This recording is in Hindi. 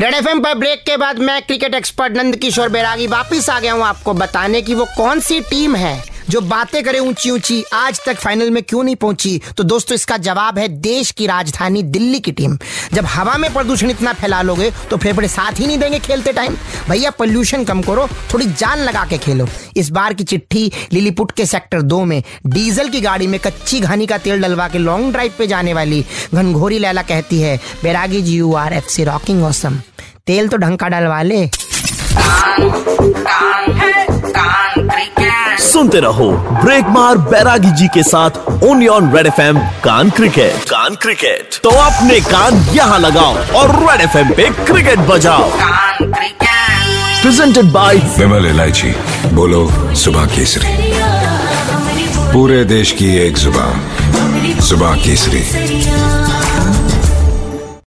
रेड एफ़ पर ब्रेक के बाद मैं क्रिकेट एक्सपर्ट नंद किशोर बैरागी वापिस आ गया हूँ आपको बताने की वो कौन सी टीम है जो बातें करे ऊँची ऊँची आज तक फाइनल में क्यों नहीं पहुँची? तो दोस्तों, इसका जवाब है देश की राजधानी दिल्ली की टीम जब हवा में प्रदूषण इतना फैला लोगे तो फेफड़े साथ ही नहीं देंगे खेलते टाइम भैया पोल्यूशन कम करो, थोड़ी जान लगा के खेलो। इस बार की चिट्ठी लिलीपुट के सेक्टर दो में, डीजल की गाड़ी में कच्ची घानी का तेल डलवा के लॉन्ग ड्राइव पे जाने वाली घनघोरी लैला कहती है, Bairagi ji you are F C rocking awesome तेल तो ढंग का डलवा ले। सुनते रहो ब्रेक मार बैरागी जी के साथ only on Red F M can't cricket कान क्रिकेट तो अपने कान यहाँ लगाओ और रेड एफ़ एम पे क्रिकेट बजाओ। प्रेजेंटेड बाय विमल इलायची बोलो सुबह केसरी। पूरे देश की एक ज़ुबान सुबह केसरी।